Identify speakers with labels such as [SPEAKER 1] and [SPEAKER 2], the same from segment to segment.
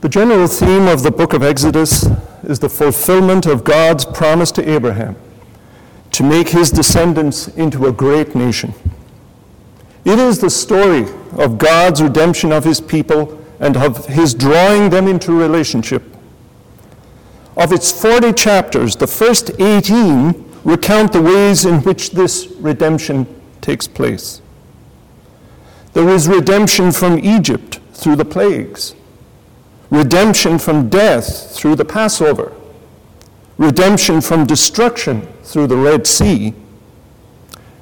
[SPEAKER 1] The general theme of the book of Exodus is the fulfillment of God's promise to Abraham to make his descendants into a great nation. It is the story of God's redemption of his people and of his drawing them into relationship. Of its 40 chapters, the first 18 recount the ways in which this redemption takes place. There is redemption from Egypt through the plagues, redemption from death through the Passover, redemption from destruction through the Red Sea,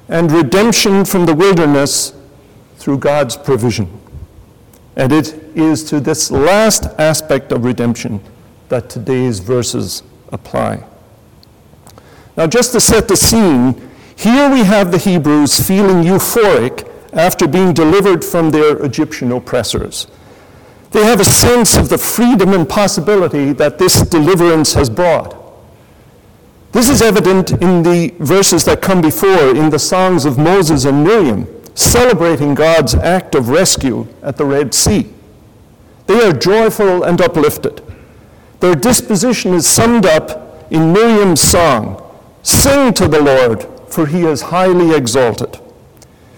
[SPEAKER 1] and redemption from the wilderness through God's provision. And it is to this last aspect of redemption that today's verses apply. Now, just to set the scene, here we have the Hebrews feeling euphoric after being delivered from their Egyptian oppressors. They have a sense of the freedom and possibility that this deliverance has brought. This is evident in the verses that come before in the songs of Moses and Miriam, celebrating God's act of rescue at the Red Sea. They are joyful and uplifted. Their disposition is summed up in Miriam's song Sing to the Lord, for he is highly exalted.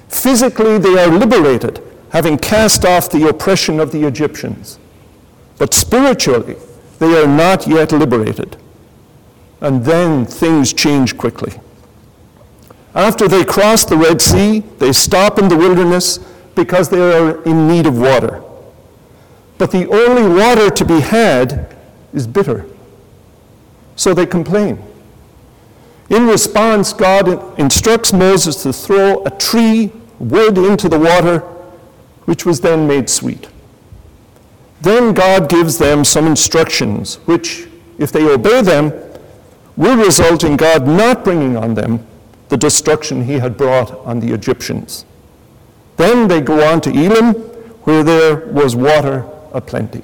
[SPEAKER 1] Physically, they are liberated, having cast off the oppression of the Egyptians. But spiritually, they are not yet liberated. And then things change quickly. After they cross the Red Sea, they stop in the wilderness because they are in need of water. But the only water to be had is bitter. So they complain. In response, God instructs Moses to throw a tree wood into the water, which was then made sweet. Then God gives them some instructions, which, if they obey them, will result in God not bringing on them the destruction he had brought on the Egyptians. Then they go on to Elim, where there was water aplenty.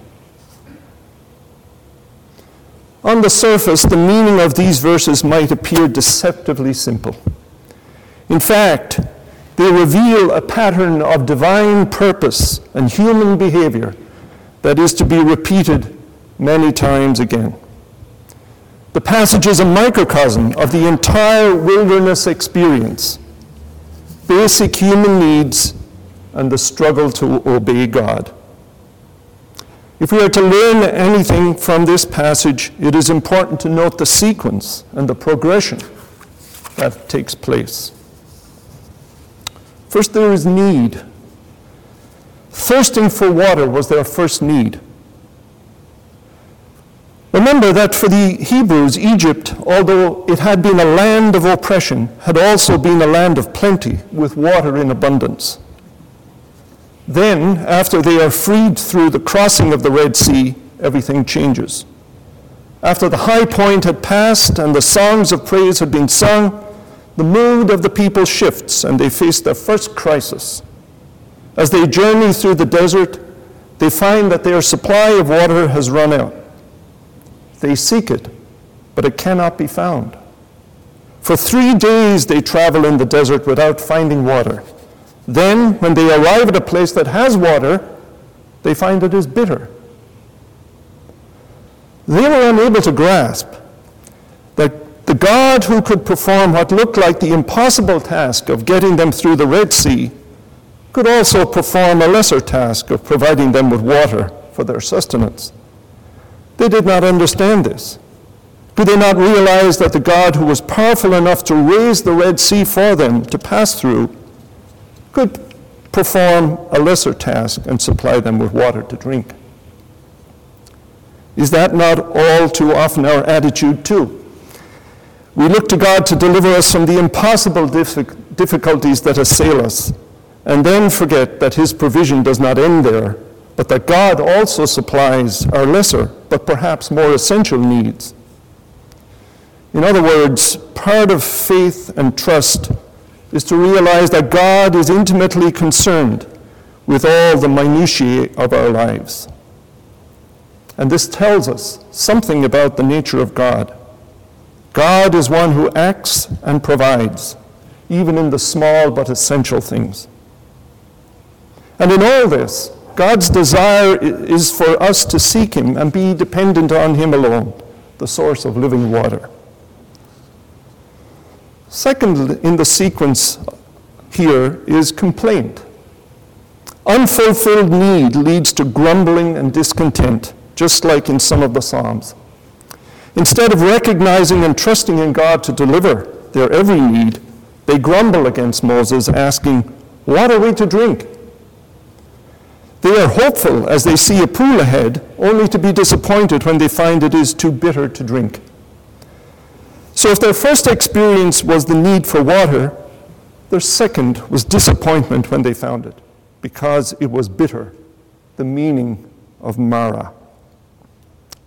[SPEAKER 1] On the surface, the meaning of these verses might appear deceptively simple. In fact, they reveal a pattern of divine purpose and human behavior that is to be repeated many times again. The passage is a microcosm of the entire wilderness experience basic human needs and the struggle to obey God. If we are to learn anything from this passage, it is important to note the sequence and the progression that takes place. First, there is need. Thirsting for water was their first need. Remember that for the Hebrews, Egypt, although it had been a land of oppression, had also been a land of plenty with water in abundance. Then, after they are freed through the crossing of the Red Sea, everything changes. After the high point had passed and the songs of praise had been sung, the mood of the people shifts and they face their first crisis. As they journey through the desert, they find that their supply of water has run out. They seek it, but it cannot be found. For three days they travel in the desert without finding water. Then, when they arrive at a place that has water, they find it is bitter. They were unable to grasp the God who could perform what looked like the impossible task of getting them through the Red Sea could also perform a lesser task of providing them with water for their sustenance. They did not understand this. Did they not realize that the God who was powerful enough to raise the Red Sea for them to pass through could perform a lesser task and supply them with water to drink? Is that not all too often our attitude, too? We look to God to deliver us from the impossible difficulties that assail us, and then forget that His provision does not end there, but that God also supplies our lesser, but perhaps more essential needs. In other words, part of faith and trust is to realize that God is intimately concerned with all the minutiae of our lives. And this tells us something about the nature of God. God is one who acts and provides, even in the small but essential things. And in all this, God's desire is for us to seek Him and be dependent on Him alone, the source of living water. Second in the sequence here is complaint. Unfulfilled need leads to grumbling and discontent, just like in some of the Psalms. Instead of recognizing and trusting in God to deliver their every need, they grumble against Moses, asking, What are we to drink? They are hopeful as they see a pool ahead, only to be disappointed when they find it is too bitter to drink. So, if their first experience was the need for water, their second was disappointment when they found it, because it was bitter, the meaning of Marah.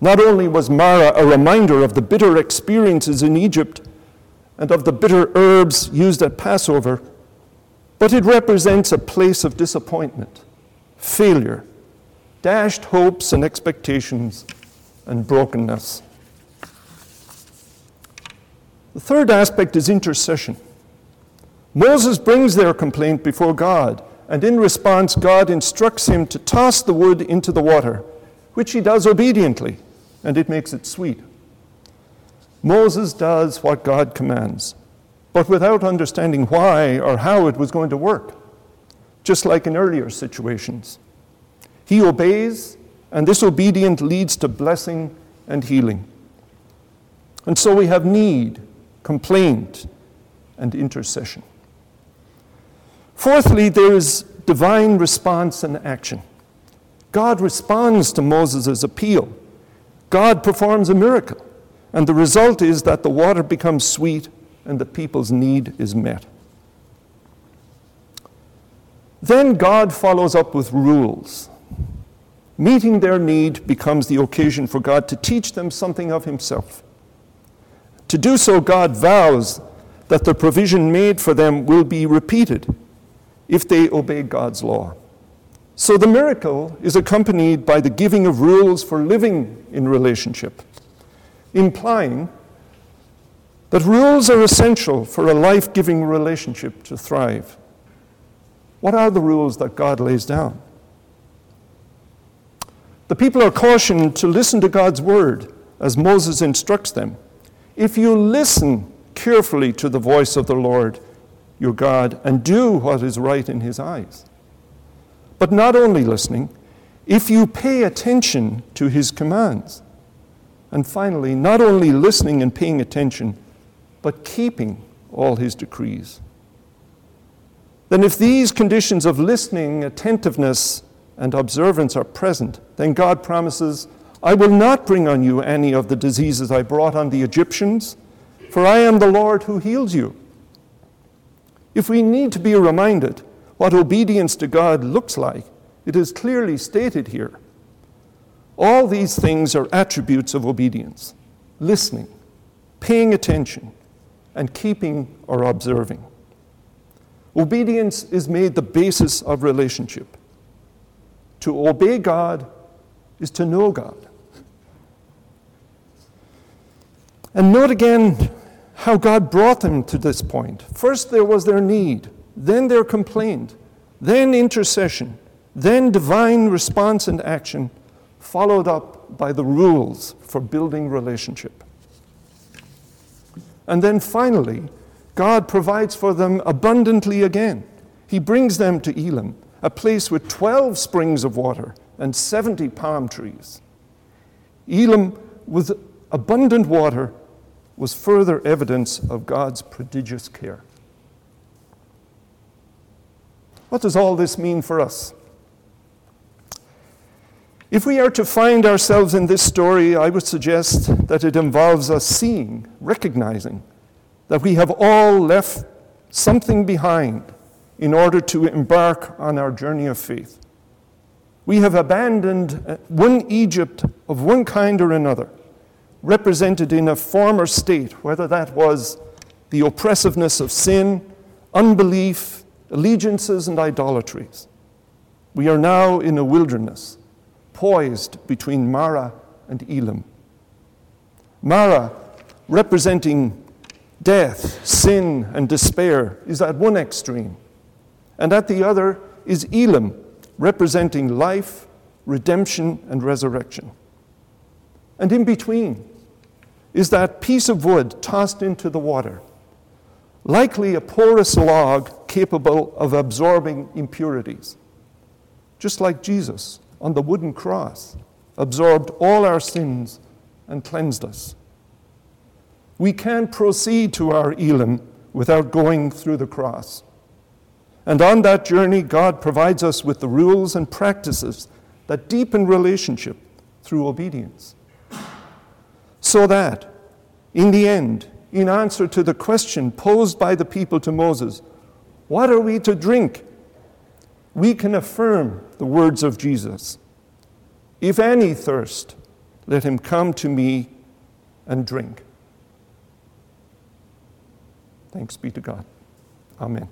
[SPEAKER 1] Not only was Marah a reminder of the bitter experiences in Egypt and of the bitter herbs used at Passover, but it represents a place of disappointment, failure, dashed hopes and expectations, and brokenness. The third aspect is intercession. Moses brings their complaint before God, and in response, God instructs him to toss the wood into the water, which he does obediently and it makes it sweet. Moses does what God commands, but without understanding why or how it was going to work, just like in earlier situations. He obeys, and this obedience leads to blessing and healing. And so we have need, complaint, and intercession. Fourthly, there is divine response and action. God responds to Moses' appeal God performs a miracle. And the result is that the water becomes sweet and the people's need is met. Then God follows up with rules. Meeting their need becomes the occasion for God to teach them something of Himself. To do so, God vows that the provision made for them will be repeated if they obey God's law. So the miracle is accompanied by the giving of rules for living in relationship, implying that rules are essential for a life giving relationship to thrive. What are the rules that God lays down? The people are cautioned to listen to God's word as Moses instructs them. If you listen carefully to the voice of the Lord your God and do what is right in his eyes, but not only listening, if you pay attention to his commands. And finally, not only listening and paying attention, but keeping all his decrees. Then, if these conditions of listening, attentiveness, and observance are present, then God promises, I will not bring on you any of the diseases I brought on the Egyptians, for I am the Lord who heals you. If we need to be reminded what obedience to God looks like. It is clearly stated here. All these things are attributes of obedience listening, paying attention, and keeping or observing. Obedience is made the basis of relationship. To obey God is to know God. And note again how God brought them to this point. First, there was their need then their complaint, then intercession, then divine response and action, followed up by the rules for building relationship. And then finally, God provides for them abundantly again. He brings them to Elim, a place with 12 springs of water and 70 palm trees. Elim, with abundant water, was further evidence of God's prodigious care. What does all this mean for us? If we are to find ourselves in this story, I would suggest that it involves us seeing, recognizing that we have all left something behind in order to embark on our journey of faith. We have abandoned uh, one Egypt of one kind or another, represented in a former state, whether that was the oppressiveness of sin, unbelief, allegiances and idolatries. We are now in a wilderness, poised between Marah and Elim. Marah, representing death, sin, and despair, is at one extreme, and at the other is Elim, representing life, redemption, and resurrection. And in between is that piece of wood tossed into the water, likely a porous log capable of absorbing impurities, just like Jesus on the wooden cross absorbed all our sins and cleansed us. We can't proceed to our Elim without going through the cross. And on that journey, God provides us with the rules and practices that deepen relationship through obedience. So that, in the end, in answer to the question posed by the people to Moses, What are we to drink? we can affirm the words of Jesus If any thirst, let him come to me and drink. Thanks be to God. Amen.